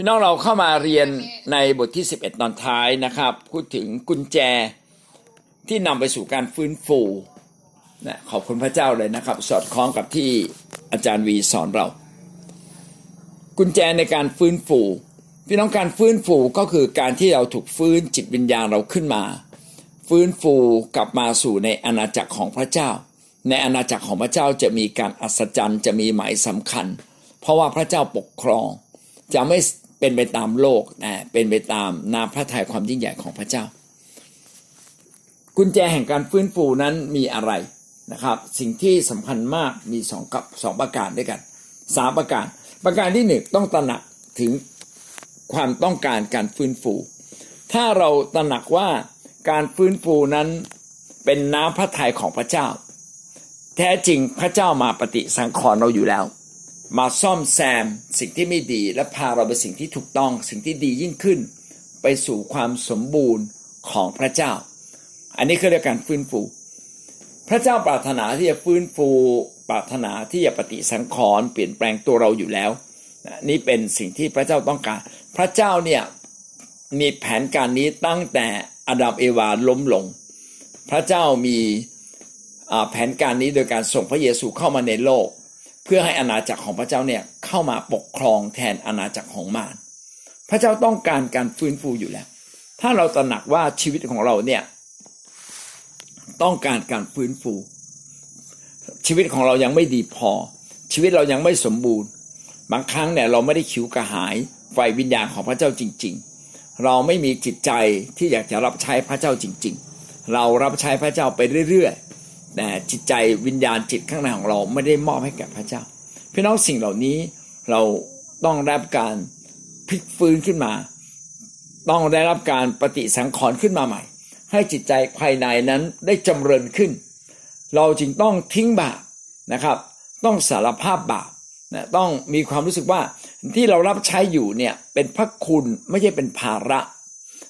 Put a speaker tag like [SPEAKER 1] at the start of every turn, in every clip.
[SPEAKER 1] พี่น้องเราเข้ามาเรียนในบทที่ 11 ตอนท้ายนะครับ พูดถึงกุญแจที่นำไปสู่การฟื้นฟูนะขอบคุณพระเจ้าเลยนะครับ สอดคล้องกับที่อาจารย์วีสอนเรา กุญแจในการฟื้นฟูพี่น้องการฟื้นฟูก็คือการที่เราถูกฟื้นจิตวิญญาณเราขึ้นมา ฟื้นฟูกลับมาสู่ในอาณาจักรของพระเจ้า ในอาณาจักรของพระเจ้าจะมีการอัศจรรย์จะมีหมายสำคัญ เพราะว่าพระเจ้าปกครองจะไม่ เป็นไปตามโลกนะเป็นไปตามนาพระทัยความยิ่งใหญ่ของพระเจ้า กุญแจแห่งการฟื้นฟูนั้นมีอะไรนะครับ สิ่งที่สำคัญมากมีสองกับสองประการด้วยกันสามประการ ประการที่หนึ่งต้องตระหนักถึงความต้องการการฟื้นฟู ถ้าเราตระหนักว่าการฟื้นฟูนั้นเป็นน้ำพระทัยของพระเจ้า แท้จริงพระเจ้ามาปฏิสังขรณ์เราอยู่แล้ว มาซ่อมแซมสิ่งที่ไม่ดี และพาเราไปสิ่งที่ถูกต้องสิ่งที่ดียิ่งขึ้น ไปสู่ความสมบูรณ์ของพระเจ้า อันนี้คือเรียกการฟื้นฟู พระเจ้าปรารถนาที่จะฟื้นฟูปรารถนาที่จะปฏิสังขรณ์เปลี่ยนแปลงตัวเราอยู่แล้วนี่เป็นสิ่งที่พระเจ้าต้องการ พระเจ้าเนี่ยมีแผนการนี้ตั้งแต่อดัมเอวาล้มลง พระเจ้ามีแผนการนี้โดยการส่งพระเยซูเข้ามาในโลก เพื่อให้อาณาจักรของพระเจ้าเนี่ยเข้ามาปกครองแทนอาณาจักรของมารพระเจ้าต้องการการฟื้นฟูอยู่แล้ว ถ้าเราตระหนักว่าชีวิตของเราเนี่ยต้องการการฟื้นฟู ชีวิตของเรายังไม่ดีพอ ชีวิตเรายังไม่สมบูรณ์ บางครั้งเนี่ยเราไม่ได้ขิวกระหายไฟวิญญาณของพระเจ้าจริง ๆ เราไม่มีจิตใจที่อยากจะรับใช้พระเจ้าจริง ๆ เรารับใช้พระเจ้าไปเรื่อย แต่จิตใจวิญญาณจิตข้างในของเราไม่ได้มอบให้แก่พระเจ้า พี่น้องสิ่งเหล่านี้เราต้องได้รับการพลิกฟื้นขึ้นมา ต้องได้รับการปฏิสังขรณ์ขึ้นมาใหม่ ให้จิตใจภายในนั้นได้จำเริญขึ้น เราจึงต้องทิ้งบาปนะครับ ต้องสารภาพบาปนะต้องมีความรู้สึกว่าที่เรารับใช้อยู่เนี่ยเป็นพระคุณไม่ใช่เป็นภาระ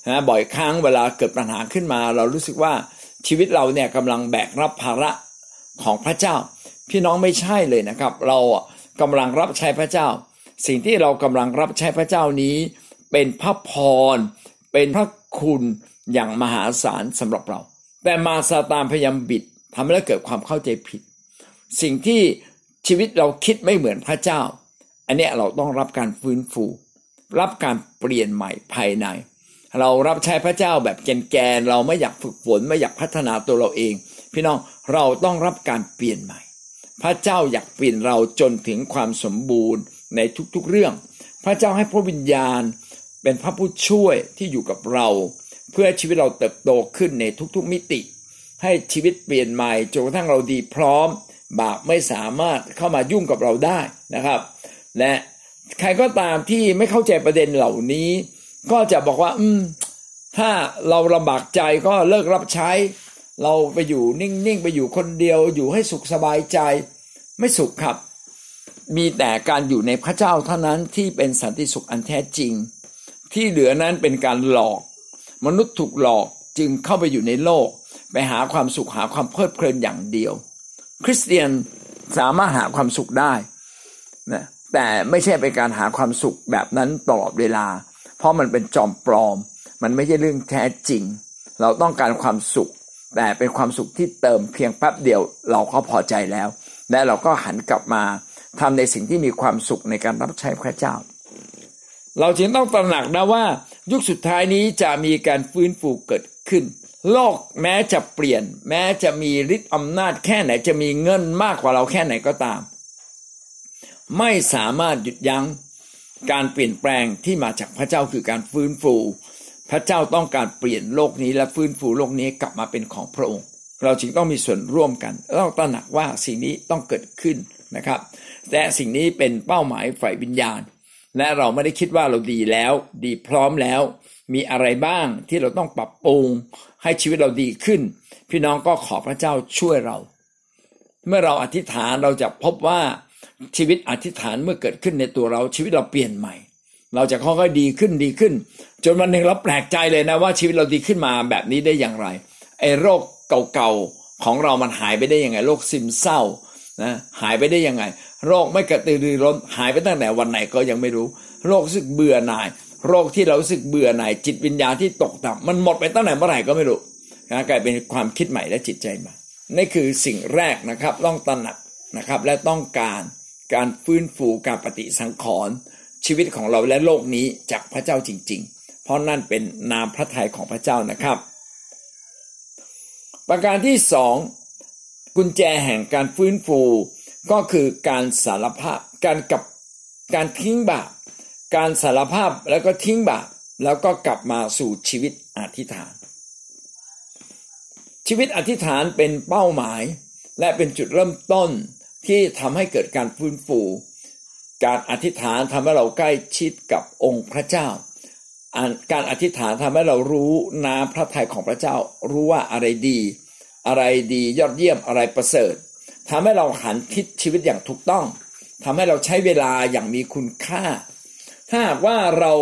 [SPEAKER 1] นะบ่อยครั้งเวลาเกิดปัญหาขึ้นมา เรารู้สึกว่า ชีวิตเราเนี่ยกำลังแบกรับภาระของพระเจ้า พี่น้องไม่ใช่เลยนะครับ เรากำลังรับใช้พระเจ้า สิ่งที่เรากำลังรับใช้พระเจ้านี้ เป็นพระพร เป็นพระคุณอย่างมหาศาลสำหรับเรา แต่มาซาตานพยายามบิดทำให้เราเกิดความเข้าใจผิด สิ่งที่ชีวิตเราคิดไม่เหมือนพระเจ้า อันนี้เราต้องรับการฟื้นฟู รับการเปลี่ยนใหม่ภายใน เรารับใช้พระเจ้าแบบแกนๆเราไม่อยากฝึกฝนไม่อยากพัฒนาตัวเราเอง พี่น้องเราต้องรับการเปลี่ยนใหม่ พระเจ้าอยากเปลี่ยนเราจนถึงความสมบูรณ์ในทุกๆเรื่อง พระเจ้าให้พระวิญญาณ เป็นพระผู้ช่วยที่อยู่กับเรา เพื่อชีวิตเราเติบโตขึ้นในทุกๆมิติ ให้ชีวิตเปลี่ยนใหม่จนกระทั่งเราดีพร้อม บาปไม่สามารถเข้ามายุ่งกับเราได้นะครับ และใครก็ตามที่ไม่เข้าใจประเด็นเหล่านี้ ก็จะบอกว่า อืม ถ้าเราลำบากใจก็เลิกรับใช้ เราไปอยู่นิ่งๆ ไปอยู่คนเดียวอยู่ให้สุขสบายใจ ไม่สุขครับ มีแต่การอยู่ในพระเจ้าเท่านั้นที่เป็นสันติสุขอันแท้จริง ที่เหลือนั้นเป็นการหลอก มนุษย์ถูกหลอกจึงเข้าไปอยู่ในโลก ไปหาความสุขหาความเพลิดเพลินอย่างเดียว คริสเตียนสามารถหาความสุขได้นะแต่ไม่ใช่เป็นการหาความสุขแบบนั้นตลอดเวลา เพราะมันเป็นจอมปลอม มันไม่ใช่เรื่องแท้จริง เราต้องการความสุข แต่เป็นความสุขที่เติมเพียงแป๊บเดียวเราก็พอใจแล้ว และเราก็หันกลับมาทำในสิ่งที่มีความสุขในการรับใช้พระเจ้า เราจึงต้องตระหนักนะว่า ยุคสุดท้ายนี้จะมีการฟื้นฟูเกิดขึ้น โลกแม้จะเปลี่ยน แม้จะมีฤทธิ์อำนาจแค่ไหนจะมีเงินมากกว่าเราแค่ไหนก็ตาม ไม่สามารถหยุดยัง้ง การเปลี่ยนแปลงที่มาจากพระเจ้าคือการฟื้นฟู พระเจ้าต้องการเปลี่ยนโลกนี้และฟื้นฟูโลกนี้กลับมาเป็นของพระองค์ เราจึงต้องมีส่วนร่วมกันเราตระหนักว่าสิ่งนี้ต้องเกิดขึ้นนะครับแต่สิ่งนี้เป็นเป้าหมายฝ่ายวิญญาณ และเราไม่ได้คิดว่าเราดีแล้ว ดีพร้อมแล้ว มีอะไรบ้างที่เราต้องปรับปรุงให้ชีวิตเราดีขึ้น พี่น้องก็ขอพระเจ้าช่วยเรา เมื่อเราอธิษฐานเราจะพบว่า ชีวิตอธิษฐานเมื่อเกิดขึ้นในตัวเราชีวิตเราเปลี่ยนใหม่ เราจะค่อยๆดีขึ้นดีขึ้น จนวันหนึ่งเราแปลกใจเลยนะว่าชีวิตเราดีขึ้นมาแบบนี้ได้อย่างไรไอ้โรคเก่าๆของเรามันหายไปได้ยังไงโรคซึมเศร้านะหายไปได้ยังไง โรคไม่กระตือรือร้นหายไปตั้งแต่วันไหนก็ยังไม่รู้ โรครู้สึกเบื่อหน่าย โรคที่เรารู้สึกเบื่อหน่าย จิตวิญญาณที่ตกต่ำมันหมดไปตั้งแต่เมื่อไหร่ก็ไม่รู้นะกลายเป็นความคิดใหม่และจิตใจใหม่นี่คือสิ่งแรกนะครับต้องตระหนักนะครับและต้องการ การฟื้นฟูการปฏิสังขรณ์ชีวิตของเราและโลกนี้จากพระเจ้าจริง ๆ เพราะนั่นเป็นนามพระทัยของพระเจ้านะครับ ประการที่สองกุญแจแห่งการฟื้นฟูก็คือการสารภาพการกับการทิ้งบาปการสารภาพแล้วก็ทิ้งบาปแล้วก็กลับมาสู่ชีวิตอธิษฐาน ชีวิตอธิษฐานเป็นเป้าหมายและเป็นจุดเริ่มต้น ที่ทำให้เกิดการฟื้นฟู การอธิษฐานทำให้เราใกล้ชิดกับองค์พระเจ้า การอธิษฐานทำให้เรารู้น้ำพระทัยของพระเจ้า รู้ว่าอะไรดี อะไรดียอดเยี่ยมอะไรประเสริฐทำให้เราหันคิดชีวิตอย่างถูกต้องทำให้เราใช้เวลาอย่างมีคุณค่า ถ้าหากว่าเรา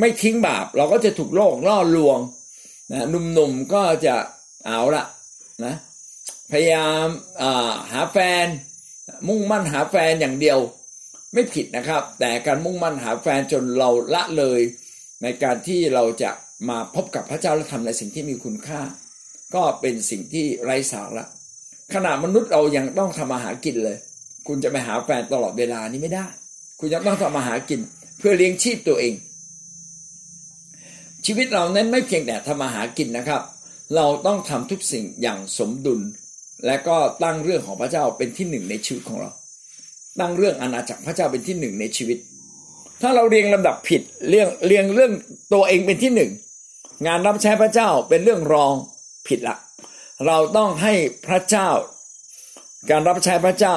[SPEAKER 1] ไม่ทิ้งบาปเราก็จะถูกโลกล่อลวงนะหนุ่มๆก็จะเอาละนะพยายามหาแฟน มุ่งมั่นหาแฟนอย่างเดียวไม่ผิดนะครับ แต่การมุ่งมั่นหาแฟนจนเราละเลย ในการที่เราจะมาพบกับพระเจ้าและทำในสิ่งที่มีคุณค่า ก็เป็นสิ่งที่ไร้สาระขณะมนุษย์เรายังต้องทำมาหากินเลย คุณจะไปหาแฟนตลอดเวลานี้ไม่ได้ คุณยังต้องทำมาหากิน เพื่อเลี้ยงชีพตัวเอง ชีวิตเรานั้นไม่เพียงแต่ทำมาหากินนะครับ เราต้องทำทุกสิ่งอย่างสมดุล และก็ตั้งเรื่องของพระเจ้าเป็นที่หนึ่งในชีวิตของเรา ตั้งเรื่องอาณาจักรพระเจ้าเป็นที่หนึ่งในชีวิต ถ้าเราเรียงลำดับผิดเรียงเรียงเรื่องตัวเองเป็นที่หนึ่งงานรับใช้พระเจ้าเป็นเรื่องรองผิดละเราต้องให้พระเจ้า การรับใช้พระเจ้า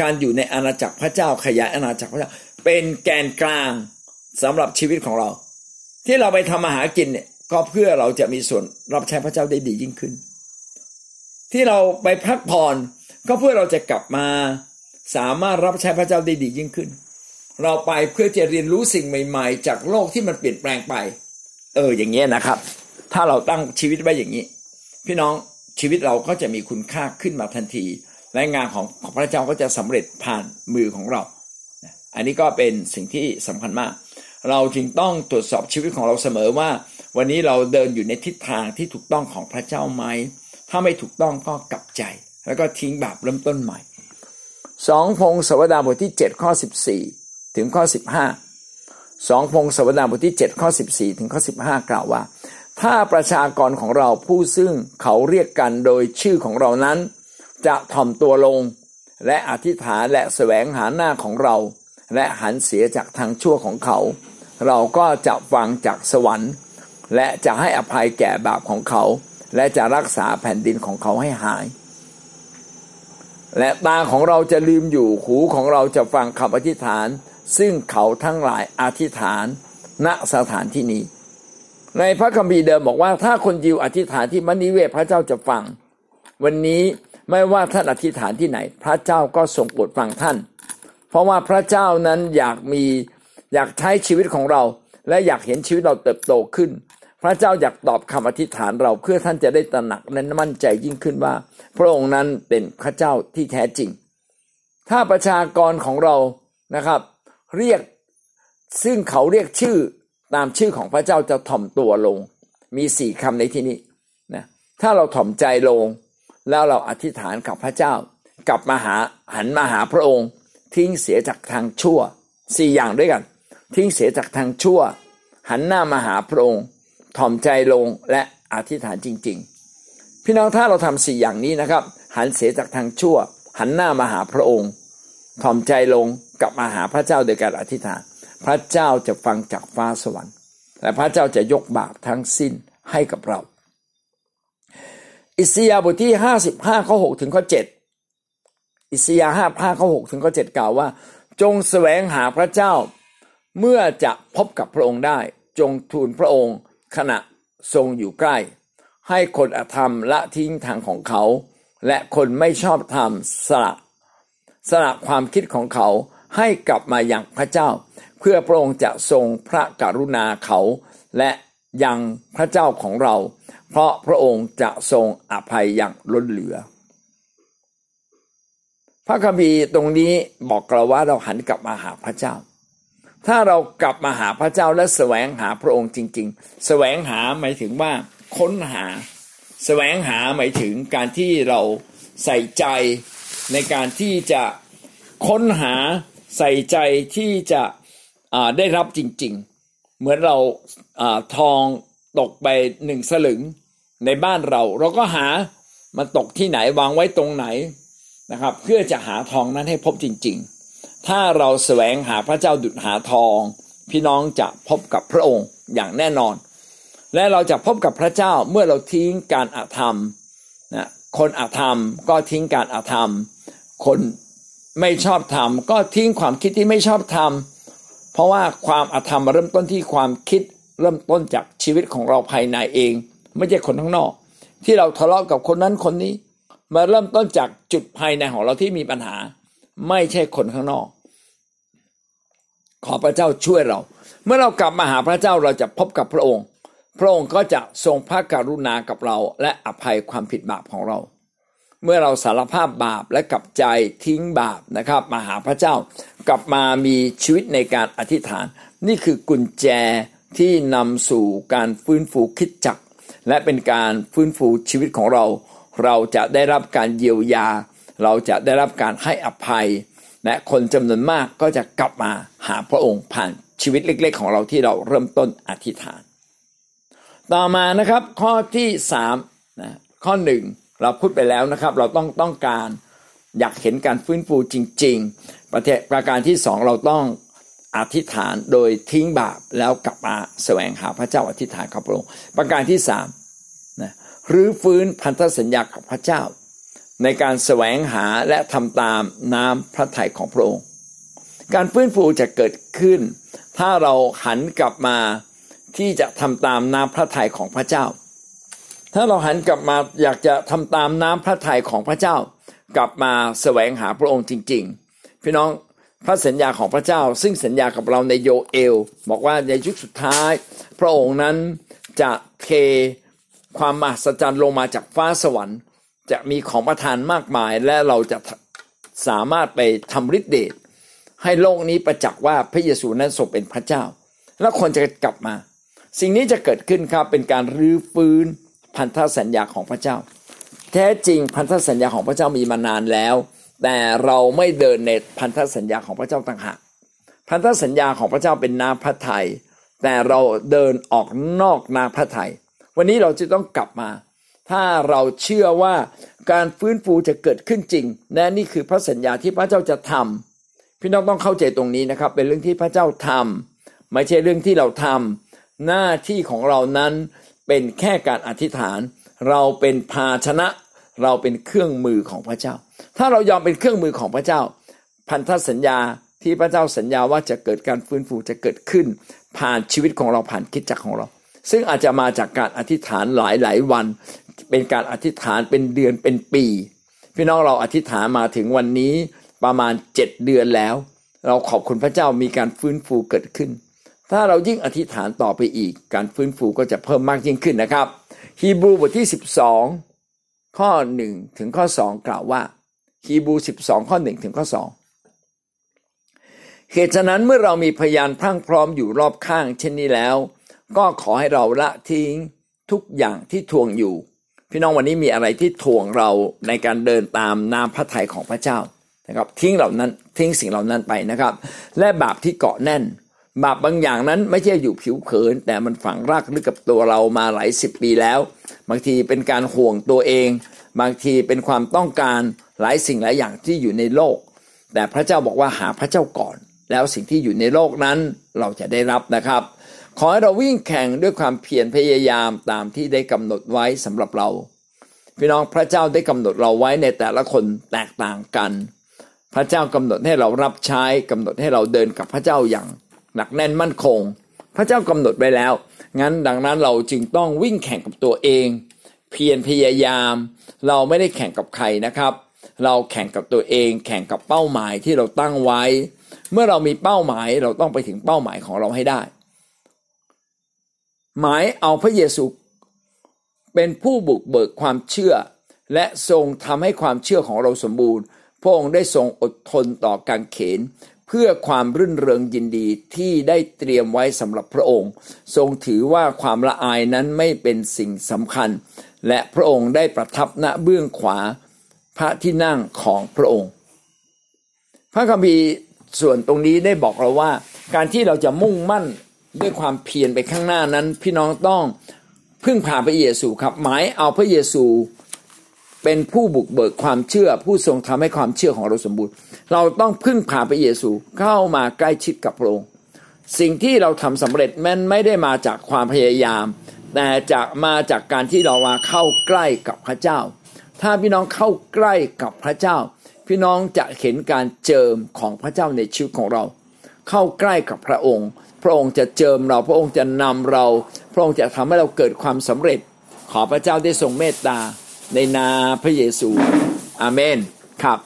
[SPEAKER 1] การอยู่ในอาณาจักรพระเจ้าขยายอาณาจักรพระเจ้า เป็นแกนกลางสำหรับชีวิตของเรา ที่เราไปทำมาหากินเนี่ยก็เพื่อเราจะมีส่วนรับใช้พระเจ้าได้ดียิ่งขึ้น ที่เราไปพักผ่อนก็เพื่อเราจะกลับมาสามารถรับใช้พระเจ้าได้ดียิ่งขึ้น เราไปเพื่อจะเรียนรู้สิ่งใหม่ ๆ จากโลกที่มันเปลี่ยนแปลงไป เอออย่างเงี้ยนะครับ ถ้าเราตั้งชีวิตไว้อย่างนี้ พี่น้องชีวิตเราก็จะมีคุณค่าขึ้นมาทันที และงานของของพระเจ้าก็จะสำเร็จผ่านมือของเรา อันนี้ก็เป็นสิ่งที่สำคัญมาก เราจึงต้องตรวจสอบชีวิตของเราเสมอว่า วันนี้เราเดินอยู่ในทิศทางที่ถูกต้องของพระเจ้าไหม ถ้าไม่ถูกต้องก็กลับใจ แล้วก็ทิ้งบาปเริ่มต้นใหม่สองพงศวดาบทที่ 7 ข้อ 14 ถึงข้อ 15สองพงศวดาบทที่ 7 ข้อ 14 ถึงข้อ 15 กล่าวว่า ถ้าประชากรของเราผู้ซึ่งเขาเรียกกันโดยชื่อของเรานั้น จะถ่อมตัวลง และอธิษฐานและแสวงหาหน้าของเรา และหันเสียจากทางชั่วของเขา เราก็จะฟังจากสวรรค์ และจะให้อภัยแก่บาปของเขา และจะรักษาแผ่นดินของเขาให้หาย และตาของเราจะลืมอยู่หูของเราจะฟังคำอธิษฐาน ซึ่งเขาทั้งหลายอธิษฐาน ณสถานที่นี้ ในพระคัมภีร์เดิมบอกว่าถ้าคนยิวอธิษฐานที่มณีเวศพระเจ้าจะฟัง วันนี้ไม่ว่าท่านอธิษฐานที่ไหน พระเจ้าก็ทรงโปรดฟังท่าน เพราะว่าพระเจ้านั้นอยากมีอยากใช้ชีวิตของเรา และอยากเห็นชีวิตเราเติบโตขึ้น พระเจ้าอยากตอบคำอธิษฐานเราเพื่อท่านจะได้ตระหนักและมั่นใจยิ่งขึ้นว่า พระองค์นั้นเป็นพระเจ้าที่แท้จริง ถ้าประชากรของเรานะครับ เรียกซึ่งเขาเรียกชื่อตามชื่อของพระเจ้าจะถ่อมตัวลง มีสี่คำในที่นี้นะถ้าเราถ่อมใจลง แล้วเราอธิษฐานกับพระเจ้า กลับมาหาหันมาหาพระองค์ ทิ้งเสียจากทางชั่วสี่อย่างด้วยกัน ทิ้งเสียจากทางชั่ว หันหน้ามาหาพระองค์ ถ่อมใจลงและอธิษฐานจริง ๆ พี่น้องถ้าเราทำสี่อย่างนี้นะครับ หันเสียจากทางชั่ว หันหน้ามาหาพระองค์ถ่อมใจลงกลับมาหาพระเจ้าโดยการอธิษฐาน พระเจ้าจะฟังจากฟ้าสวรรค์ และพระเจ้าจะยกบาปทั้งสิ้นให้กับเรา อิสยาบทที่ห้าสิบห้าข้อหกถึงข้อเจ็ดอิสยาห์ห้าห้าข้อหกถึงข้อเจ็ดกล่าวว่า จงแสวงหาพระเจ้า เมื่อจะพบกับพระองค์ได้ จงทูลพระองค์ ขณะทรงอยู่ใกล้ ให้คนอธรรมละทิ้งทางของเขา และคนไม่ชอบธรรมสละสละความคิดของเขาให้กลับมาอย่างพระเจ้า เพื่อพระองค์จะทรงพระกรุณาเขาและยังพระเจ้าของเรา เพราะพระองค์จะทรงอภัยอย่างล้นเหลือ พระคัมภีร์ตรงนี้บอกเราว่าเราหันกลับมาหาพระเจ้า ถ้าเรากลับมาหาพระเจ้าและแสวงหาพระองค์จริง ๆ แสวงหาหมายถึงว่าค้นหา แสวงหาหมายถึงการที่เราใส่ใจในการที่จะค้นหาใส่ใจที่จะได้รับจริง ๆ เหมือนเราอทองตกไปหนึ่งสลึงในบ้านเรา เราก็หามันตกที่ไหนวางไว้ตรงไหนนะครับ เพื่อจะหาทองนั้นให้พบจริง ๆ ถ้าเราแสวงหาพระเจ้าดุจหาทอง พี่น้องจะพบกับพระองค์อย่างแน่นอน และเราจะพบกับพระเจ้าเมื่อเราทิ้งการอาธรรมนะคนอาธรรมก็ทิ้งการอาธรรม คนไม่ชอบธรรม ก็ทิ้งความคิดที่ไม่ชอบธรรม เพราะว่าความอาธรรมมาเริ่มต้นที่ความคิดเริ่มต้นจากชีวิตของเราภายในเอง ไม่ใช่คนข้างนอก ที่เราทะเลาะกับคนนั้นคนนี้ มาเริ่มต้นจากจุดภายในของเราที่มีปัญหา ไม่ใช่คนข้างนอก ขอพระเจ้าช่วยเรา เมื่อเรากลับมาหาพระเจ้าเราจะพบกับพระองค์ พระองค์ก็จะทรงพระกรุณากับเรา และอภัยความผิดบาปของเรา เมื่อเราสารภาพบาปและกลับใจทิ้งบาปนะครับ มาหาพระเจ้ากลับมามีชีวิตในการอธิษฐาน นี่คือกุญแจที่นำสู่การฟื้นฟูคิดจักและเป็นการฟื้นฟูชีวิตของเรา เราจะได้รับการเยียวยา เราจะได้รับการให้อภัย และคนจำนวนมากก็จะกลับมาหาพระองค์ผ่านชีวิตเล็ก ๆ ของเราที่เราเริ่มต้นอธิษฐาน ต่อมานะครับข้อที่สามนะข้อหนึ่งเราพูดไปแล้วนะครับ เราต้องต้องการอยากเห็นการฟื้นฟูจริง ๆ ประเทศประการที่สองเราต้องอธิษฐานโดยทิ้งบาปแล้วกลับมาแสวงหาพระเจ้าอธิษฐานกับพระองค์ประการที่สามนะรื้อฟื้นพันธสัญญากับพระเจ้า ในการแสวงหาและทำตามน้ำพระทัยของพระองค์ การฟื้นฟูจะเกิดขึ้น ถ้าเราหันกลับมาที่จะทำตามน้ำพระทัยของพระเจ้า ถ้าเราหันกลับมาอยากจะทำตามน้ำพระทัยของพระเจ้า กลับมาแสวงหาพระองค์จริง ๆ พี่น้องพระสัญญาของพระเจ้า ซึ่งสัญญากับเราในโยเอล บอกว่าในยุคสุดท้าย พระองค์นั้นจะเทความมหัศจรรย์ลงมาจากฟ้าสวรรค์ จะมีของประทานมากมาย และเราจะสามารถไปทำฤทธิเดชให้โลกนี้ประจักษ์ว่าพระเยซูนั้นทรงเป็นพระเจ้า แล้วคนจะกลับมา สิ่งนี้จะเกิดขึ้นครับเป็นการรื้อฟื้นพันธสัญญาของพระเจ้า แท้จริงพันธสัญญาของพระเจ้ามีมานานแล้ว แต่เราไม่เดินในพันธสัญญาของพระเจ้าต่างหากพันธสัญญาของพระเจ้าเป็นนาพระไทยแต่เราเดินออกนอกนาพระไทยวันนี้เราจะต้องกลับมา ถ้าเราเชื่อว่าการฟื้นฟูจะเกิดขึ้นจริงและนี่คือพระสัญญาที่พระเจ้าจะทำพี่น้องต้องเข้าใจตรงนี้นะครับ เป็นเรื่องที่พระเจ้าทำไม่ใช่เรื่องที่เราทำหน้าที่ของเรานั้นเป็นแค่การอธิษฐาน เราเป็นภาชนะ เราเป็นเครื่องมือของพระเจ้า ถ้าเรายอมเป็นเครื่องมือของพระเจ้า พันธสัญญาที่พระเจ้าสัญญาว่าจะเกิดการฟื้นฟูจะเกิดขึ้น ผ่านชีวิตของเราผ่านคิดจักของเราซึ่งอาจจะมาจากการอธิษฐานหลายหลายวัน เป็นการอธิษฐานเป็นเดือนเป็นปี พี่น้องเราอธิษฐานมาถึงวันนี้ประมาณเจ็ดเดือนแล้ว เราขอบคุณพระเจ้ามีการฟื้นฟูเกิดขึ้น ถ้าเรายิ่งอธิษฐานต่อไปอีก การฟื้นฟูก็จะเพิ่มมากยิ่งขึ้นนะครับฮีบรูบทที่ 12 ข้อ 1 ถึงข้อ 2 กล่าวว่าฮีบรู 12 ข้อ 1 ถึงข้อ 2 เหตุฉะนั้นเมื่อเรามีพยานพรั่งพร้อมอยู่รอบข้าง เช่นนี้แล้ว ก็ขอให้เราละทิ้งทุกอย่างที่ทวงอยู่ พี่น้องวันนี้มีอะไรที่ทวงเราในการเดินตามน้ำพระทัยของพระเจ้านะครับ ทิ้งเหล่านั้นทิ้งสิ่งเหล่านั้นไปนะครับ และบาปที่เกาะแน่น บาปบางอย่างนั้นไม่ใช่อยู่ผิวเผิน แต่มันฝังรากลึกกับตัวเรามาหลายสิบปีแล้ว บางทีเป็นการห่วงตัวเอง บางทีเป็นความต้องการหลายสิ่งหลายอย่างที่อยู่ในโลก แต่พระเจ้าบอกว่าหาพระเจ้าก่อน แล้วสิ่งที่อยู่ในโลกนั้นเราจะได้รับนะครับ ขอให้เราวิ่งแข่งด้วยความเพียรพยายามตามที่ได้กำหนดไว้สำหรับเรา พี่น้องพระเจ้าได้กำหนดเราไว้ในแต่ละคนแตกต่างกัน พระเจ้ากำหนดให้เรารับใช้กำหนดให้เราเดินกับพระเจ้าอย่างหนักแน่นมั่นคง พระเจ้ากำหนดไว้แล้ว งั้นดังนั้นเราจึงต้องวิ่งแข่งกับตัวเอง เพียรพยายาม เราไม่ได้แข่งกับใครนะครับเราแข่งกับตัวเองแข่งกับเป้าหมายที่เราตั้งไว้ เมื่อเรามีเป้าหมายเราต้องไปถึงเป้าหมายของเราให้ได้ หมายเอาพระเยซูเป็นผู้บุกเบิกความเชื่อ และทรงทำให้ความเชื่อของเราสมบูรณ์ พระองค์ได้ทรงอดทนต่อการเขน เพื่อความรื่นเริงยินดีที่ได้เตรียมไว้สำหรับพระองค์ ทรงถือว่าความละอายนั้นไม่เป็นสิ่งสำคัญ และพระองค์ได้ประทับณเบื้องขวาพระที่นั่งของพระองค์ พระคัมภีร์ส่วนตรงนี้ได้บอกเราว่า การที่เราจะมุ่งมั่น ด้วยความเพียรไปข้างหน้านั้น พี่น้องต้องพึ่งพาพระเยซูครับ หมายเอาพระเยซูเป็นผู้บุกเบิกความเชื่อ ผู้ทรงทำให้ความเชื่อของเราสมบูรณ์ เราต้องพึ่งพาพระเยซูเข้ามาใกล้ชิดกับพระองค์สิ่งที่เราทำสำเร็จมันไม่ได้มาจากความพยายาม แต่จะมาจากการที่เรามาเข้าใกล้กับพระเจ้า ถ้าพี่น้องเข้าใกล้กับพระเจ้า พี่น้องจะเห็นการเจิมของพระเจ้าในชีวิตของเรา เข้าใกล้กับพระองค์ พระองค์จะเจิมเรา พระองค์จะนำเรา พระองค์จะทำให้เราเกิดความสำเร็จ ขอพระเจ้าได้ทรงเมตตาในนาพระเยซูอาเมนครับ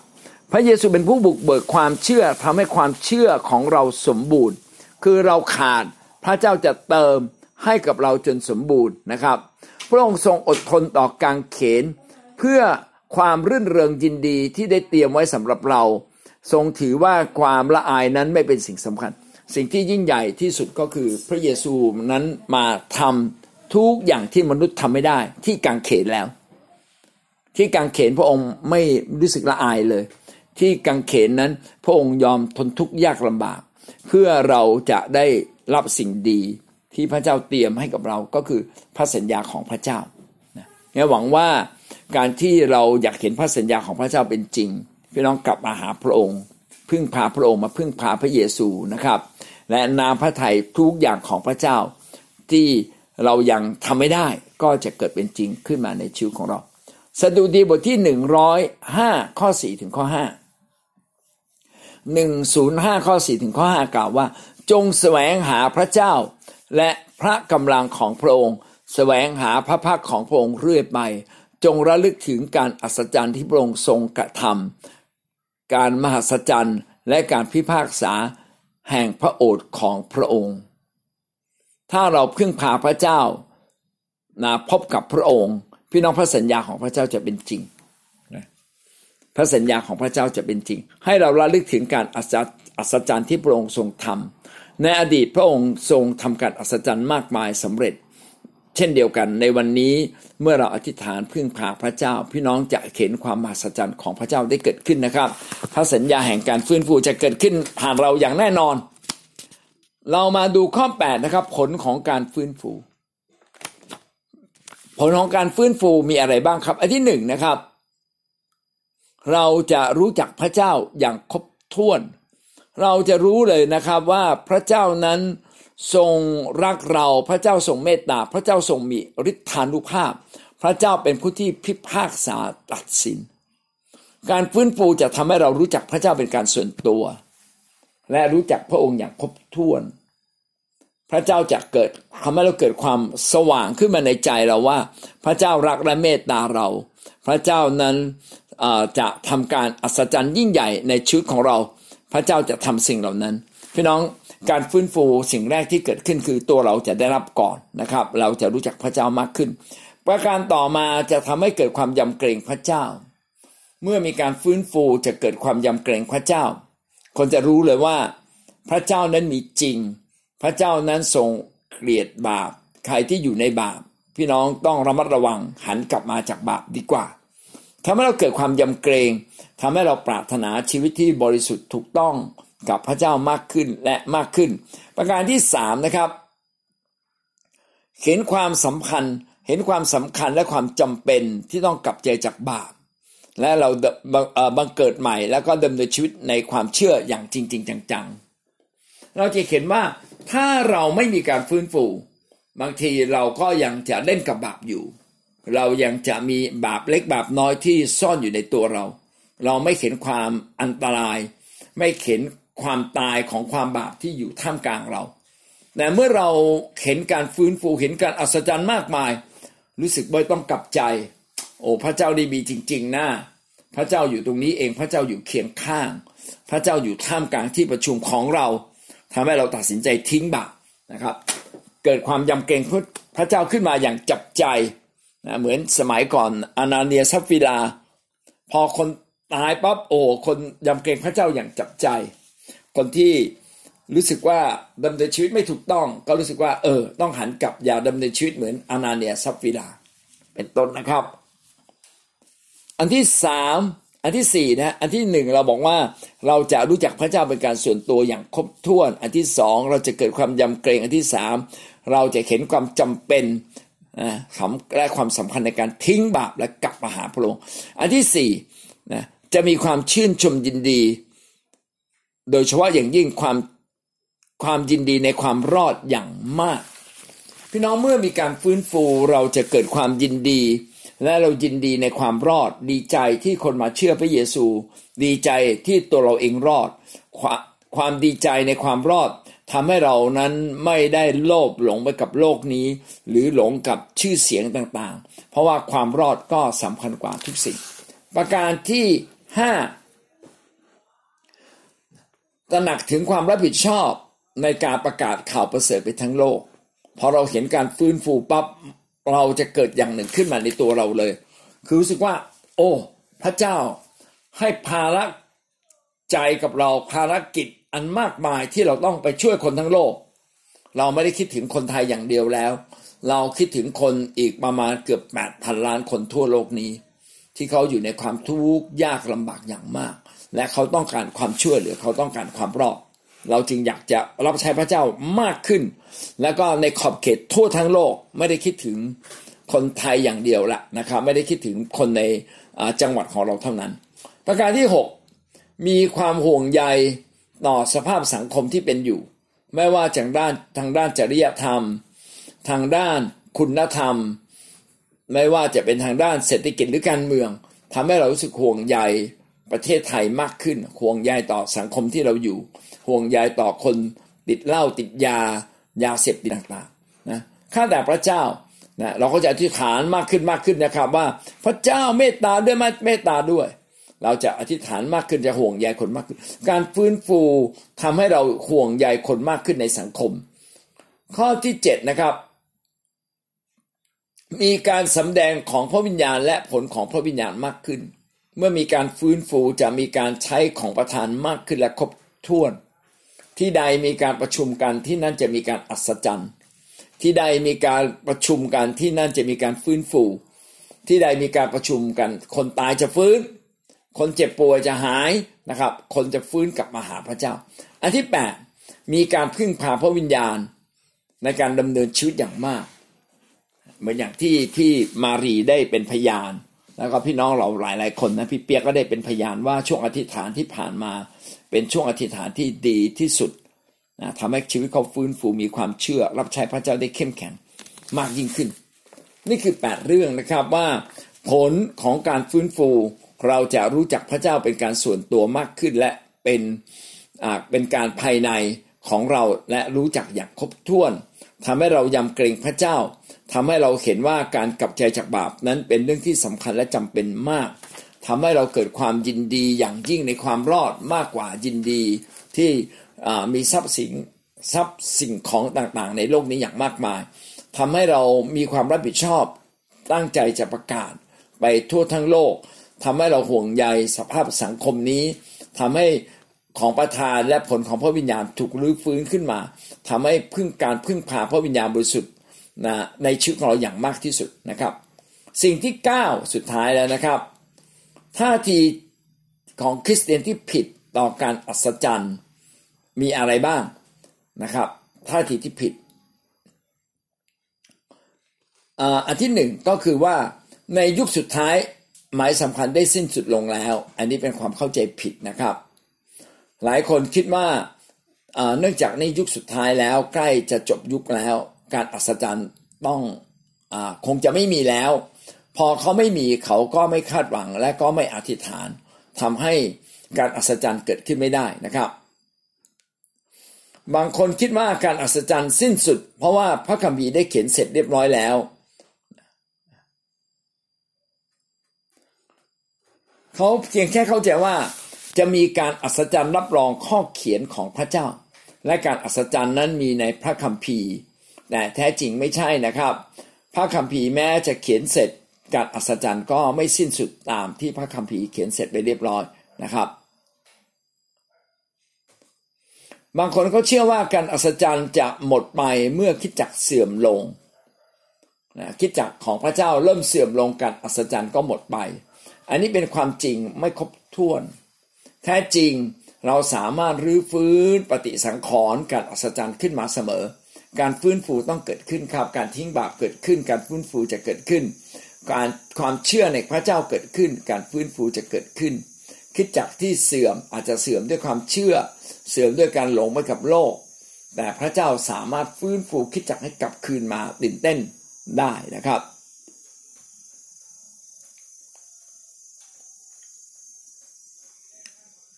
[SPEAKER 1] พระเยซูเป็นผู้บุกเบิกความเชื่อทำให้ความเชื่อของเราสมบูรณ์ คือเราขาดพระเจ้าจะเติมให้กับเราจนสมบูรณ์นะครับ พระองค์ทรงอดทนต่อการเขน เพื่อความรื่นเริงยินดีที่ได้เตรียมไว้สำหรับเรา ทรงถือว่าความละอายนั้นไม่เป็นสิ่งสำคัญ สิ่งที่ยิ่งใหญ่ที่สุดก็คือพระเยซูนั้นมาทำทุกอย่างที่มนุษย์ทำไม่ได้ ที่กางเขนแล้ว ที่กังเขนพระองค์ไม่รู้สึกละอายเลย ที่กังเขนนั้นพระองค์ยอมทนทุกข์ยากลำบาก เพื่อเราจะได้รับสิ่งดีที่พระเจ้าเตรียมให้กับเราก็คือพระสัญญาของพระเจ้าเนี่ยหวังว่าการที่เราอยากเห็นพระสัญญาของพระเจ้าเป็นจริงพี่น้องกลับมาหาพระองค์ พึ่งพาพระองค์มาพึ่งพาพระเยซูนะครับ และนามพระทัยทุกอย่างของพระเจ้า ที่เรายังทำไม่ได้ก็จะเกิดเป็นจริงขึ้นมาในชีวิตของเรา สดุดีบทที่หนึ่งร้อยห้าข้อสี่ถึงข้อห้าหนึ่งศูนย์ห้าข้อสี่ถึงข้อห้ากล่าวว่า จงแสวงหาพระเจ้า และพระกำลังของพระองค์ แสวงหาพระพักของพระองค์เรื่อยไป จงระลึกถึงการอัศจรรย์ที่พระองค์ทรงกระทำการมหัศจรรย์ และการพิพากษาแห่งพระโอษฐ์ของพระองค์ ถ้าเราพึ่งพาพระเจ้านะพบกับพระองค์ พี่น้องพระสัญญาของพระเจ้าจะเป็นจริงพระสัญญาของพระเจ้าจะเป็นจริง ให้เราระลึกถึงการอัศจรรย์ที่พระองค์ทรงทำในอดีตพระองค์ทรงทำการอัศจรรย์มากมายสำเร็จ เช่นเดียวกันในวันนี้เมื่อเราอธิษฐานพึ่งพาพระเจ้า พี่น้องจะเห็นความมหัศจรรย์ของพระเจ้าได้เกิดขึ้นนะครับ พระสัญญาแห่งการฟื้นฟูจะเกิดขึ้นผ่านเราอย่างแน่นอน เรามาดูข้อ8นะครับ ผลของการฟื้นฟู ผลของการฟื้นฟูมีอะไรบ้างครับ อันที่หนึ่งนะครับ เราจะรู้จักพระเจ้าอย่างครบถ้วน เราจะรู้เลยนะครับว่าพระเจ้านั้น ทรงรักเราพระเจ้าทรงเมตตา พระเจ้าทรงมีฤทธานุภาพ พระเจ้าเป็นผู้ที่พิพากษาตัดสิน การฟื้นฟูจะทำให้เรารู้จักพระเจ้าเป็นการส่วนตัว และรู้จักพระองค์อย่างครบถ้วน พระเจ้าจะเกิดทำให้เราเกิดความสว่างขึ้นมาในใจเราว่า พระเจ้ารักและเมตตาเรา พระเจ้านั้นจะทำการอัศจรรย์ยิ่งใหญ่ในชีวิตของเรา พระเจ้าจะทำสิ่งเหล่านั้น พี่น้อง การฟื้นฟูสิ่งแรกที่เกิดขึ้นคือตัวเราจะได้รับก่อนนะครับ เราจะรู้จักพระเจ้ามากขึ้น ประการต่อมาจะทำให้เกิดความยำเกรงพระเจ้า เมื่อมีการฟื้นฟูจะเกิดความยำเกรงพระเจ้า คนจะรู้เลยว่า พระเจ้านั้นมีจริง พระเจ้านั้นทรงเกลียดบาป ใครที่อยู่ในบาป พี่น้องต้องระมัดระวังหันกลับมาจากบาปดีกว่าทำให้เราเกิดความยำเกรงทำให้เราปรารถนาชีวิตที่บริสุทธิ์ถูกต้อง กับพระเจ้ามากขึ้นและมากขึ้น ประการที่สามนะครับ เห็นความสำคัญเห็นความสำคัญและความจำเป็นที่ต้องกลับใจจากบาปและเราบังเกิดใหม่แล้วก็ดำเนินชีวิตในความเชื่ออย่างจริงๆจังๆ เราจะเห็นว่าถ้าเราไม่มีการฟื้นฟู บางทีเราก็ยังจะเล่นกับบาปอยู่ เรายังจะมีบาปเล็กบาปน้อยที่ซ่อนอยู่ในตัวเรา เราไม่เห็นความอันตราย ไม่เห็น ความตายของความบาปที่อยู่ท่ามกลางเรา แต่เมื่อเราเห็นการฟื้นฟูเห็นการอัศจรรย์มากมาย รู้สึกบ่อยต้องกลับใจ โอ้พระเจ้าดีมีจริง ๆนะพระเจ้าอยู่ตรงนี้เองพระเจ้าอยู่เคียงข้าง พระเจ้าอยู่ท่ามกลางที่ประชุมของเราทำให้เราตัดสินใจทิ้งบาปนะครับ เกิดความยำเกรงพระเจ้าขึ้นมาอย่างจับใจนะเหมือนสมัยก่อนอานาเนียสัปฟีรา พอคนตายปั๊บโอ้คนยำเกรงพระเจ้าอย่างจับใจ คนที่รู้สึกว่าดำเนินชีวิตไม่ถูกต้อง ก็รู้สึกว่า เออ ต้องหันกลับอย่าดำเนินชีวิตเหมือนอานาเนียซับฟิลา เป็นต้นนะครับ อันที่สามอันที่สี่นะอันที่หนึ่งเราบอกว่าเราจะรู้จักพระเจ้าเป็นการส่วนตัวอย่างครบถ้วน อันที่สองเราจะเกิดความยำเกรงอันที่สามเราจะเห็นความจำเป็นนะและความสำคัญในการทิ้งบาปและกลับมาหาพระองค์อันที่สี่นะจะมีความชื่นชมยินดี โดยเฉพาะอย่างยิ่งความความยินดีในความรอดอย่างมาก พี่น้องเมื่อมีการฟื้นฟูเราจะเกิดความยินดี และเรายินดีในความรอด ดีใจที่คนมาเชื่อพระเยซู ดีใจที่ตัวเราเองรอด ความดีใจในความรอดทำให้เรานั้นไม่ได้โลภหลงไปกับโลกนี้ หรือหลงกับชื่อเสียงต่างๆ เพราะว่าความรอดก็สำคัญกว่าทุกสิ่ง ประการที่ห้า ตระหนักถึงความรับผิดชอบในการประกาศข่าวประเสริฐไปทั้งโลก พอเราเห็นการฟื้นฟูปั๊บเราจะเกิดอย่างหนึ่งขึ้นมาในตัวเราเลย คือรู้สึกว่า โอ้ พระเจ้าให้ภาระใจกับเราภารกิจอันมากมายที่เราต้องไปช่วยคนทั้งโลก เราไม่ได้คิดถึงคนไทยอย่างเดียวแล้ว เราคิดถึงคนอีกประมาณเกือบแปดพันล้านคนทั่วโลกนี้ ที่เขาอยู่ในความทุกข์ยากลำบากอย่างมาก และเขาต้องการความช่วยเหลือเขาต้องการความรอดเราจึงอยากจะรับใช้พระเจ้ามากขึ้น แล้วก็ในขอบเขตทั่วทั้งโลกไม่ได้คิดถึงคนไทยอย่างเดียวละนะครับ ไม่ได้คิดถึงคนในจังหวัดของเราเท่านั้น ประการที่ 6 มีความห่วงใยต่อสภาพสังคมที่เป็นอยู่ ไม่ว่าจากด้านทางด้านจริยธรรม ทางด้านคุณธรรม ไม่ว่าจะเป็นทางด้านเศรษฐกิจหรือการเมืองทำให้เรารู้สึกห่วงใย ประเทศไทยมากขึ้น ห่วงใยต่อสังคมที่เราอยู่ ห่วงใยต่อคนติดเหล้าติดยายาเสพติดต่างๆนะข้าแต่พระเจ้านะเราก็จะอธิษฐานมากขึ้นมากขึ้นนะครับว่าพระเจ้าเมตตาด้วยมาเมตตาด้วย เราจะอธิษฐานมากขึ้นจะห่วงใยคนมากขึ้น การฟื้นฟูทำให้เราห่วงใยคนมากขึ้นในสังคม ข้อที่เจ็ดนะครับ มีการสำแดงของพระวิญญาณและผลของพระวิญญาณมากขึ้น เมื่อมีการฟื้นฟูจะมีการใช้ของประทานมากขึ้นและครบถ้วน ที่ใดมีการประชุมกันที่นั่นจะมีการอัศจรรย์ ที่ใดมีการประชุมกันที่นั่นจะมีการฟื้นฟู ที่ใดมีการประชุมกัน คนตายจะฟื้น คนเจ็บป่วยจะหายนะครับ คนจะฟื้นกลับมาหาพระเจ้า อันที่ 8 มีการพึ่งพาพระวิญญาณ ในการดำเนินชีวิตอย่างมาก เหมือนอย่างที่ที่มารีได้เป็นพยาน แล้วก็พี่น้องเราหลายๆคนนะพี่เปียกก็ได้เป็นพยานว่าช่วงอธิษฐานที่ผ่านมา เป็นช่วงอธิษฐานที่ดีที่สุดนะทำให้ชีวิตเขาฟื้นฟูมีความเชื่อ รับใช้พระเจ้าได้เข้มแข็งมากยิ่งขึ้น นี่คือ 8 เรื่องนะครับว่าผลของการฟื้นฟู เราจะรู้จักพระเจ้าเป็นการส่วนตัวมากขึ้นและเป็นเป็นการภายในของเราและรู้จักอย่างครบถ้วน ทำให้เรายำเกรงพระเจ้าทำให้เราเห็นว่าการกลับใจจากบาปนั้นเป็นเรื่องที่สำคัญและจำเป็นมากทำให้เราเกิดความยินดีอย่างยิ่งในความรอดมากกว่ายินดีที่มีทรัพย์สินทรัพย์สิ่งของต่างๆ ในโลกนี้อย่างมากมายทำให้เรามีความรับผิดชอบตั้งใจจะประกาศไปทั่วทั้งโลกทำให้เราห่วงใยสภาพสังคมนี้ทำให้ ของประทานและผลของพระวิญญาณถูกรื้อฟื้นขึ้นมาทำให้พึ่งการพึ่งพาพระวิญญาณบริสุทธิ์นะในชีวิตของเราอย่างมากที่สุดนะครับ สิ่งที่ 9 สุดท้ายแล้วนะครับท่าทีของคริสเตียนที่ผิดต่อการอัศจรรย์มีอะไรบ้างนะครับท่าทีที่ผิดอันที่หนึ่งก็คือว่าในยุคสุดท้ายหมายสำคัญได้สิ้นสุดลงแล้ว อันนี้เป็นความเข้าใจผิดนะครับ หลายคนคิดว่าเนื่องจากในยุคสุดท้ายแล้วใกล้จะจบยุคแล้ว การอัศจรรย์ต้องอคงจะไม่มีแล้ว พอเขาไม่มีเขาก็ไม่คาดหวังและก็ไม่อธิษฐานทำให้การอัศจรรย์เกิดขึ้นไม่ได้นะครับ บางคนคิดว่าการอัศจรรย์สิ้นสุด เพราะว่าพระคัมภีร์ได้เขียนเสร็จเรียบร้อยแล้วเขาเพียงแค่เข้าใจว่า จะมีการอัศจรรย์รับรองข้อเขียนของพระเจ้า และการอัศจรรย์นั้นมีในพระคัมภีร์ แต่แท้จริงไม่ใช่นะครับ พระคัมภีร์แม้จะเขียนเสร็จ การอัศจรรย์ก็ไม่สิ้นสุดตามที่พระคัมภีร์เขียนเสร็จไปเรียบร้อยนะครับ บางคนเขาเชื่อว่าการอัศจรรย์จะหมดไปเมื่อคิดจักเสื่อมลงนะคิดจักของพระเจ้าเริ่มเสื่อมลงการอัศจรรย์ก็หมดไป อันนี้เป็นความจริงไม่ครบถ้วน แท้จริงเราสามารถรื้อฟื้นปฏิสังขรณ์การอัศจรรย์ขึ้นมาเสมอ การฟื้นฟูต้องเกิดขึ้นครับ การทิ้งบาปเกิดขึ้น การฟื้นฟูจะเกิดขึ้น การความเชื่อในพระเจ้าเกิดขึ้น การฟื้นฟูจะเกิดขึ้น คิดจักที่เสื่อมอาจจะเสื่อมด้วยความเชื่อ เสื่อมด้วยการหลงไปกับโลก แต่พระเจ้าสามารถฟื้นฟูคิดจักให้กลับคืนมาตื่นเต้นได้นะครับ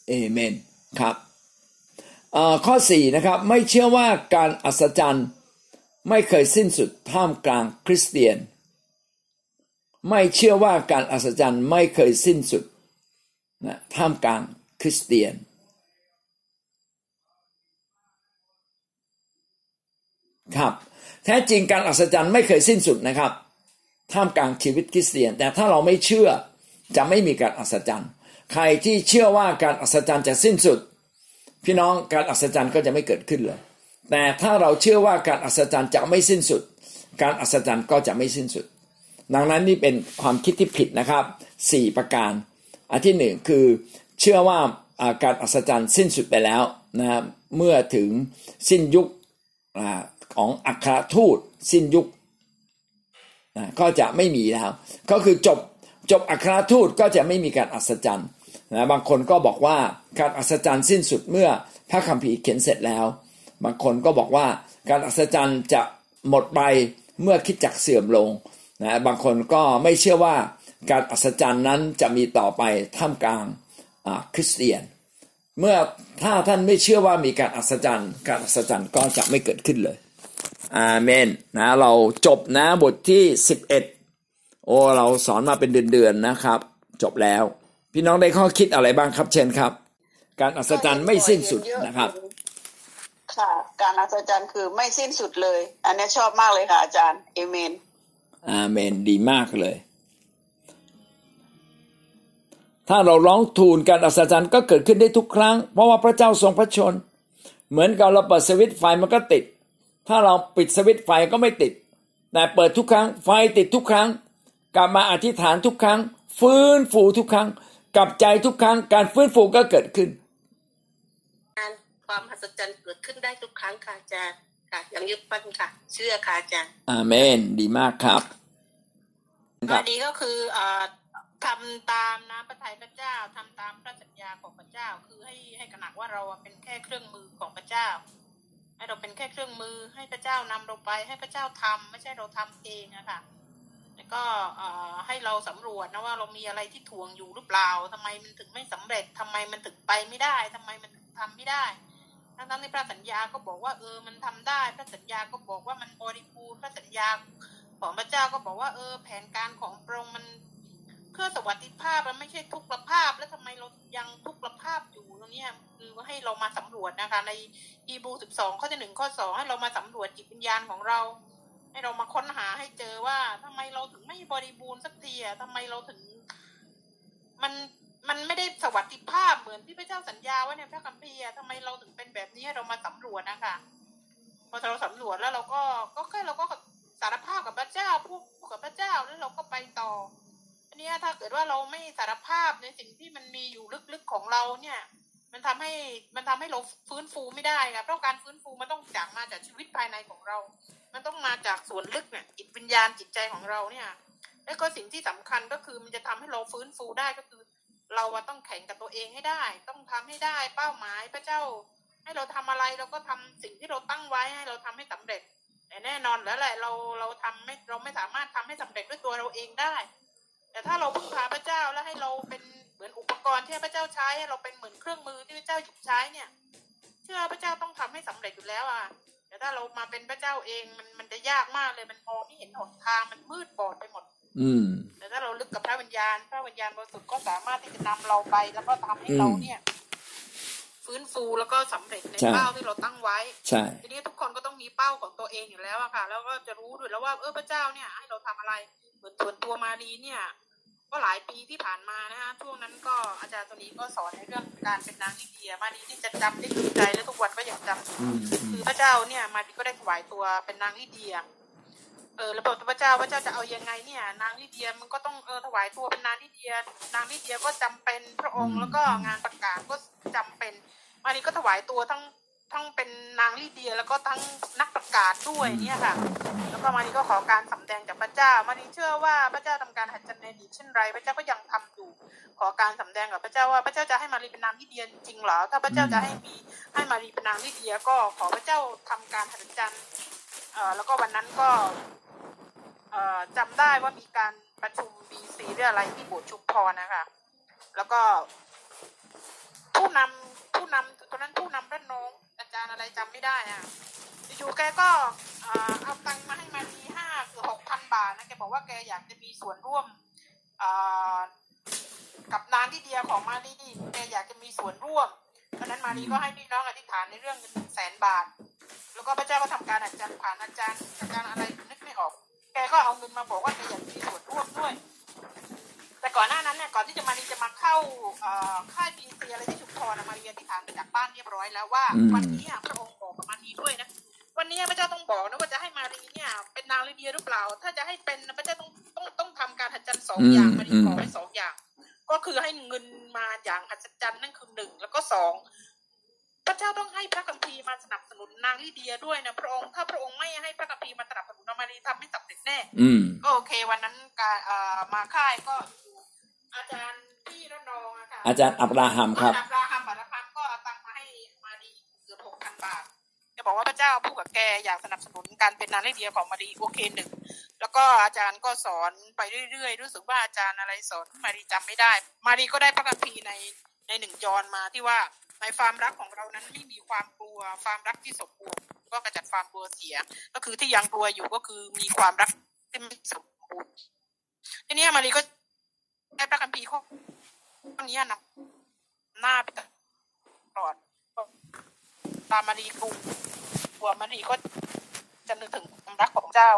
[SPEAKER 1] เอเมนครับข้อ4นะครับไม่เชื่อว่าการอัศจรรย์ไม่เคยสิ้นสุดท่ามกลางคริสเตียน ไม่เชื่อว่าการอัศจรรย์ไม่เคยสิ้นสุดนะท่ามกลางคริสเตียน ครับ แท้จริงการอัศจรรย์ไม่เคยสิ้นสุดนะครับ ท่ามกลางชีวิตคริสเตียน แต่ถ้าเราไม่เชื่อจะไม่มีการอัศจรรย์ ใครที่เชื่อว่าการอัศจรรย์จะสิ้นสุด พี่น้องการอัศจรรย์ก็จะไม่เกิดขึ้นเลย แต่ถ้าเราเชื่อว่าการอัศจรรย์จะไม่สิ้นสุด การอัศจรรย์ก็จะไม่สิ้นสุด ดังนั้นนี่เป็นความคิดที่ผิดนะครับ 4 ประการ อันที่หนึ่งคือเชื่อว่าการอัศจรรย์สิ้นสุดไปแล้วนะเมื่อถึงสิ้นยุคของอัครทูตสิ้นยุคก็จะไม่มีแล้ว ก็คือจบจบอัครทูตก็จะไม่มีการอัศจรรย์ นะบางคนก็บอกว่าการอัศจรรย์สิ้นสุดเมื่อพระคัมภีร์เขียนเสร็จแล้ว บางคนก็บอกว่าการอัศจรรย์จะหมดไปเมื่อคิดจักเสื่อมลงนะบางคนก็ไม่เชื่อว่าการอัศจรรย์นั้นจะมีต่อไปท่ามกลางคริสเตียน เมื่อถ้าท่านไม่เชื่อว่ามีการอัศจรรย์ การอัศจรรย์ก็จะไม่เกิดขึ้นเลยอาเมนนะเราจบนะบทที่ 11 โอ้เราสอนมาเป็นเดือนๆนะครับ จบแล้ว พี่น้องได้ข้อคิดอะไรบ้างครับเชนครับ การอัศจรรย์ไม่สิ้นสุดนะครับ
[SPEAKER 2] ค่ะ การอัศจรรย์คือไม่สิ้นสุดเลย อันนี้ชอบมากเลยค่ะอาจารย์เอเมน
[SPEAKER 1] อาเมนดีมากเลย ถ้าเราร้องทูลการอัศจรรย์ก็เกิดขึ้นได้ทุกครั้ง เพราะว่าพระเจ้าทรงพระชน เหมือนกับเราเปิดสวิตไฟมันก็ติด ถ้าเราปิดสวิตไฟก็ไม่ติด แต่เปิดทุกครั้งไฟติดทุกครั้ง กลับมาอธิษฐานทุกครั้ง ฟื้นฟูทุกครั้ง กลับใจทุกครั้งการฟื้นฟูก็เกิดขึ้น
[SPEAKER 3] การความมหัศจรรย์เกิดขึ้นได้ทุกครั้งค่ะอาจารย์ค่ะยังยึดปั้นค่ะ เชื่อค่ะอาจารย์
[SPEAKER 1] อาเมน ดีมากครับ
[SPEAKER 3] ข้อดีก็คืออ่าทำตามน้ำพระทัยพระเจ้าทำตามพระสัญญาของพระเจ้า คือให้ให้กระหนักว่าเราเป็นแค่เครื่องมือของพระเจ้า ให้เราเป็นแค่เครื่องมือให้พระเจ้านำเราไปให้พระเจ้าทำไม่ใช่เราทำเองอะค่ะแล้ว ก็ให้เราสำรวจนะว่าเรามีอะไรที่ถ่วงอยู่หรือเปล่าทำไมมันถึงไม่สำเร็จทำไมมันถึงไปไม่ได้ทำไมมันทำไม่ได้ทั้งที่พระสัญญาก็บอกว่าเออมันทำได้ พระสัญญาก็บอกว่ามันบริบูรณ์พระสัญญาของพระเจ้าก็บอกว่าเออ แผนการของพระองค์มันเพื่อสวัสดิภาพมันไม่ใช่ทุกข์ภาพ แล้วทำไมเรายังทุกข์ภาพอยู่ตรงนี้คือว่าให้เรามาสำรวจนะคะ ในอีบูสิบสองข้อที่หนึ่งข้อสองให้เรามาสำรวจจิตวิญญาณของเรา ให้เรามาค้นหาให้เจอว่าทำไมเราถึงไม่บริบูรณ์สักทีอะทำไมเราถึง มันมันไม่ได้สวัสดิภาพเหมือนที่พระเจ้าสัญญาไว้ในพระคัมภีร์ทำไมเราถึงเป็นแบบนี้ให้เรามาสำรวจนะคะพอเราสำรวจแล้วเราก็ก็แค่เราก็สารภาพกับพระเจ้าพูดกับพระเจ้าแล้วเราก็ไปต่อเนี่ยถ้าเกิดว่าเราไม่สารภาพในสิ่งที่มันมีอยู่ลึกๆของเราเนี่ย มันทำให้มันทำให้เราฟื้นฟูไม่ได้ค่ะเพราะการฟื้นฟูมันต้องจากมาจากชีวิตภายในของเรา มันต้องมาจากส่วนลึกเนี่ยจิตวิญญาณจิตใจของเราเนี่ย แล้วก็สิ่งที่สำคัญก็คือมันจะทำให้เราฟื้นฟูได้ก็คือ เราต้องแข่งกับตัวเองให้ได้ ต้องทำให้ได้เป้าหมายพระเจ้า ให้เราทำอะไรเราก็ทำสิ่งที่เราตั้งไว้ให้เราทำให้สำเร็จแต่แน่นอนแล้วแหละเราเราทำไม่เราไม่สามารถทำให้สำเร็จด้วยตัวเราเองได้ แต่ถ้าเราพึ่งพาพระเจ้าแล้วให้เราเป็น เหมือนอุปกรณ์ที่พระเจ้าใช้ให้เราเป็นเหมือนเครื่องมือที่พระเจ้าหยิบใช้เนี่ย เชื่อพระเจ้าต้องทำให้สำเร็จอยู่แล้วอะแต่ถ้าเรามาเป็นพระเจ้าเองมันมันจะยากมากเลยมันมองไม่เห็นหนทางมันมืดบอดไปหมด
[SPEAKER 1] อืม
[SPEAKER 3] แต่ถ้าเราลึกกับพระวิญญาณพระวิญญาณบริสุทธิ์ก็สามารถที่จะนำเราไปแล้วก็ทำให้เราเนี่ย ฟื้นฟูแล้วก็สำเร็จในเป้าที่เราตั้งไว้
[SPEAKER 1] ใช่
[SPEAKER 3] ทีนี้ทุกคนก็ต้องมีเป้าของตัวเองอยู่แล้วอะค่ะ แล้วก็จะรู้ด้วยแล้วว่าเออพระเจ้าเนี่ยให้เราทำอะไร เหมือนส่วนตัวมารีเนี่ย ก็หลายปีที่ผ่านมานะฮะช่วงนั้นก็อาจารย์ตัวนี้ก็สอนในเรื่องการเป็นนางลิเดียมาดีที่จะจำได้ขึ้นใจและทุกวันก็ยังจำ
[SPEAKER 1] อืมอื
[SPEAKER 3] คื
[SPEAKER 1] ม
[SPEAKER 3] อพระเจ้าเนี่ยมาดีก็ได้ถวายตัวเป็นนางลิเดียเออแล้วบอกพระเจ้าพระเจ้าจะเอายังไงเนี่ย นางลิเดียมันก็ต้องเออถวายตัวเป็นนางลิเดีย นางลิเดียก็จำเป็นพระองค์แล้วก็งานประกาศก็จำเป็นมาดีก็ถวายตัวทั้ง ทั้งเป็นนางลิเดียแล้วก็ทั้งนักประกาศด้วยเนี่ยค่ะ แล้วก็มาดีก็ขอการสำแดงจากพระเจ้ามาดีเชื่อว่าพระเจ้าทำการหัดจันในอดีตเช่นไร พระเจ้าก็ยังทำอยู่ ขอการสำแดงกับพระเจ้าว่าพระเจ้าจะให้มารีเป็นนางลิเดียจริงเหรอ ถ้าพระเจ้าจะให้มีให้มารีเป็นนางลิเดียก็ขอพระเจ้าทำการหัดจันเอ่อแล้วก็วันนั้นก็เอ่อจำได้ว่ามีการประชุมบีซีเรื่องอะไรที่โบสถ์ชุมพรนะคะ แล้วก็ผู้นำผู้นำตอนนั้นผู้นำด้านน้องอา จารย์อะไรจำไม่ได้อะอยู่แกก็เอ่อเอาตังค์มาให้มารีห้าคือหกพันบาทนะแกบอกว่าแกอยากจะมีส่วนร่วมกับนานที่เดียของมารีนี่แกอยากจะมีส่วนร่วมตอนนั้นมารีก็ให้พี่น้องอธิษฐานในเรื่องเงินแสนบาท แล้วก็พระเจ้าก็ทำการอาจารย์ผ่านอาจารย์อาจารย์อะไรนึกไม่ออก แกก็เอาเงินมาบอกว่าแกอยากมีส่วนร่วมด้วย แต่ก่อนหน้านั้นเนี่ยก่อนที่จะมารีจะมาเข้าเอ่อค่าย BC อะไรที่ชุมพรนะมารีอธิษฐานไปจากบ้านเรียบร้อยแล้วว่า
[SPEAKER 1] อืม
[SPEAKER 3] วันนี้อะพระองค์บอกกับมารีด้วยนะวันนี้พระเจ้าต้องบอกนะว่าจะให้มารีเนี่ย เป็นนางลิเดียหรือเปล่า ถ้าจะให้เป็นนะพระเจ้าต้องต้องต้องทำการอัศจรรย์สองอย่างมารีขอไว้สองอย่าง ก็คือให้เงินมาอย่างอัศจรรย์นั่นคือหนึ่งแล้วก็สองพระเจ้าต้องให้พระคัมภีร์มาสนับสนุนนางลิเดียด้วยนะพระองค์ถ้าพระองค์ไม่ให้พระคัมภีร์มาสนับสนุนนะมารีทำไม่สำเร็จแน่
[SPEAKER 1] อืม
[SPEAKER 3] ก็โอเค วันนั้นการเอ่อมาค่ายก็ อยู่อาจารย์ที่ระนองอะค่ะ
[SPEAKER 1] อาจารย์อับราฮัมครับ
[SPEAKER 3] อาจารย์อับราฮัมบัตรพันก็เอาตังค์มาให้มาดีเกือบหกพันบาทจะบอกว่าพระเจ้าพูดกับแกอยากสนับสนุนการเป็นนางเลเดียของมาดีโอเคหนึ่งแล้วก็อาจารย์ก็สอนไปเรื่อยๆ รู้สึกว่าอาจารย์อะไรสอนมาดีจำไม่ได้ มาดีก็ได้พระคัมภีร์ในในหนึ่งจรมาที่ว่าในความรักของเรานั้นไม่มีความกลัวความรักที่สมบูรณ์ก็กระจัดความกลัวเสีย ก็คือที่ยังกลัวอยู่ก็คือมีความรักที่ไม่สมบูรณ์ทีนี้มารีก็ ได้พระคัมภีร์ข้อนี้นำหน้าไปตลอดตามมารีกลัวมารีก็จะนึกถึงความรักของเจ้า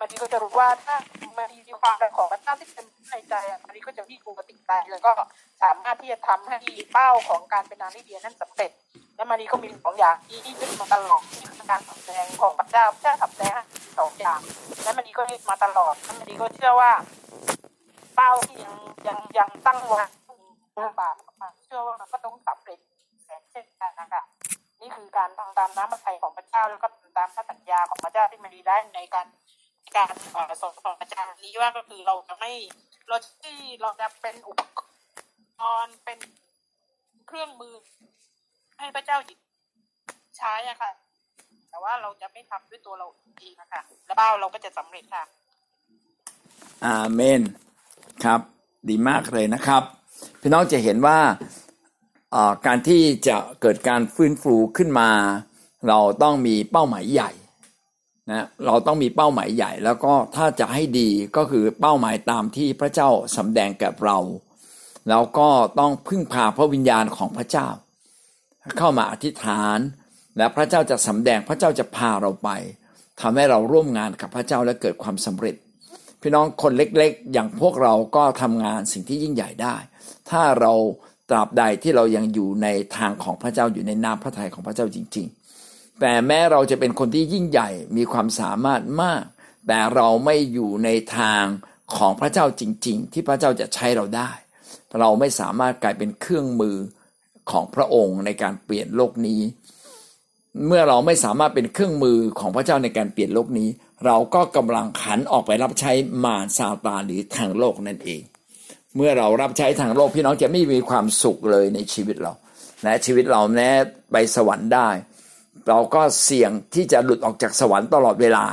[SPEAKER 3] มารีก็จะรู้ว่าถ้ามารีมีความรักของพระเจ้าที่เป็นในใจอะมารีก็จะวิ่งกลัวติดใจแล้วก็สามารถที่จะทำให้เป้าของการเป็นนางลิเดียนั้นสำเร็จ และมารีก็มีสองอย่างที่ยึดมาตลอดที่คือการสำแดงของพระเจ้าพระเจ้าสำแดงสองอย่าง และมารีก็ยึดมาตลอดและมารีก็เชื่อว่า เป้าที่ยังยังยังตั้งไว้ลำบากมาเชื่อว่ามันก็ต้องสำเร็จแสนเช่นกันนะคะนี่คือการทำตามน้ำพระทัยของพระเจ้าแล้วก็ทำตามพระสัญญาของพระเจ้าที่มารีได้ในการการเอ่อสอนของอาจารย์นี้ว่าก็คือเราจะไม่เราที่เราจะเป็นอุปกรณ์เป็นเครื่องมือ ให้พระเจ้าหยิบใช้อะค่ะ แต่ว่าเราจะไม่ทำด้วยตัวเราเองนะคะแล้วเป้าเราก็จะสำเร็จค่ะ
[SPEAKER 1] อาเมน ครับ ดีมากเลยนะครับ พี่น้องจะเห็นว่าการที่จะเกิดการฟื้นฟูขึ้นมา เราต้องมีเป้าหมายใหญ่นะเราต้องมีเป้าหมายใหญ่ แล้วก็ถ้าจะให้ดีก็คือเป้าหมายตามที่พระเจ้าสำแดงกับเรา แล้วก็ต้องพึ่งพาพระวิญญาณของพระเจ้า เข้ามาอธิษฐาน และพระเจ้าจะสำแดงพระเจ้าจะพาเราไปทำให้เราร่วมงานกับพระเจ้าและเกิดความสำเร็จ พี่น้องคนเล็กๆ อย่างพวกเราก็ทำงานสิ่งที่ยิ่งใหญ่ได้ ถ้าเราตราบใดที่เรายังอยู่ในทางของพระเจ้าอยู่ในน้ำพระทัยของพระเจ้าจริง ๆ แต่แม้เราจะเป็นคนที่ยิ่งใหญ่มีความสามารถมาก แต่เราไม่อยู่ในทางของพระเจ้าจริง ๆ ที่พระเจ้าจะใช้เราได้ เราไม่สามารถกลายเป็นเครื่องมือของพระองค์ในการเปลี่ยนโลกนี้ เมื่อเราไม่สามารถเป็นเครื่องมือของพระเจ้าในการเปลี่ยนโลกนี้ เราก็กำลังหันออกไปรับใช้มารซาตานหรือทางโลกนั่นเอง เมื่อเรารับใช้ทางโลกพี่น้องจะไม่มีความสุขเลยในชีวิตเราและชีวิตเราแม้ไปสวรรค์ได้ เราก็เสี่ยงที่จะหลุดออกจากสวรรค์ตลอดเวลา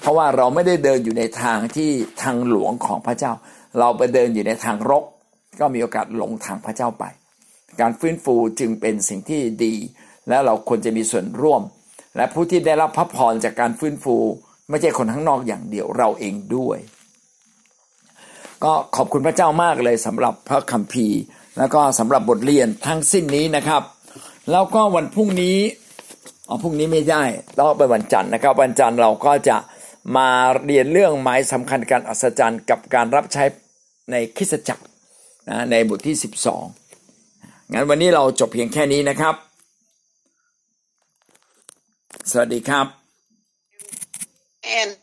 [SPEAKER 1] เพราะว่าเราไม่ได้เดินอยู่ในทางที่ทางหลวงของพระเจ้า เราไปเดินอยู่ในทางรก ก็มีโอกาสหลงทางพระเจ้าไป การฟื้นฟูจึงเป็นสิ่งที่ดี และเราควรจะมีส่วนร่วม และผู้ที่ได้รับพระพรจากการฟื้นฟู ไม่ใช่คนข้างนอกอย่างเดียวเราเองด้วย ก็ขอบคุณพระเจ้ามากเลยสำหรับพระคัมภีร์ แล้วก็สำหรับบทเรียนทั้งสิ้นนี้นะครับ แล้วก็วันพรุ่งนี้อ๋อพรุ่งนี้ไม่ได้ต้องไปวันจันทร์นะครับ วันจันทร์เราก็จะมาเรียนเรื่องหมายสำคัญการอัศจรรย์กับการรับใช้ในคริสตจักรนะในบทที่สิบสองงั้นวันนี้เราจบเพียงแค่นี้นะครับ สวัสดีครับ
[SPEAKER 2] and